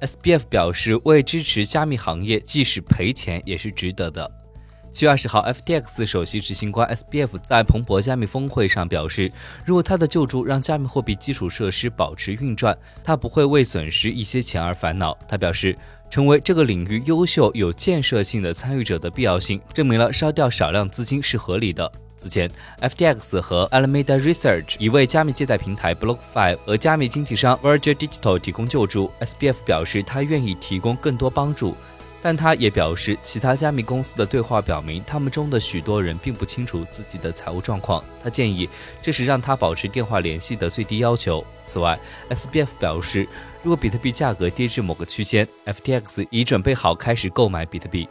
SBF 表示，为支持加密行业，即使赔钱也是值得的。七月二十号，FTX 首席执行官 SBF 在彭博加密峰会上表示，如果他的救助让加密货币基础设施保持运转，他不会为损失一些钱而烦恼。他表示，成为这个领域优秀、有建设性的参与者的必要性，证明了烧掉少量资金是合理的。此前，FTX 和 Alameda Research 已为加密借贷平台 BlockFi 和加密经纪商 Verge Digital 提供救助。SBF 表示，他愿意提供更多帮助。但他也表示，其他加密公司的对话表明，他们中的许多人并不清楚自己的财务状况。他建议这是让他保持电话联系的最低要求。此外，SBF 表示，如果比特币价格跌至某个区间，FTX 已准备好开始购买比特币。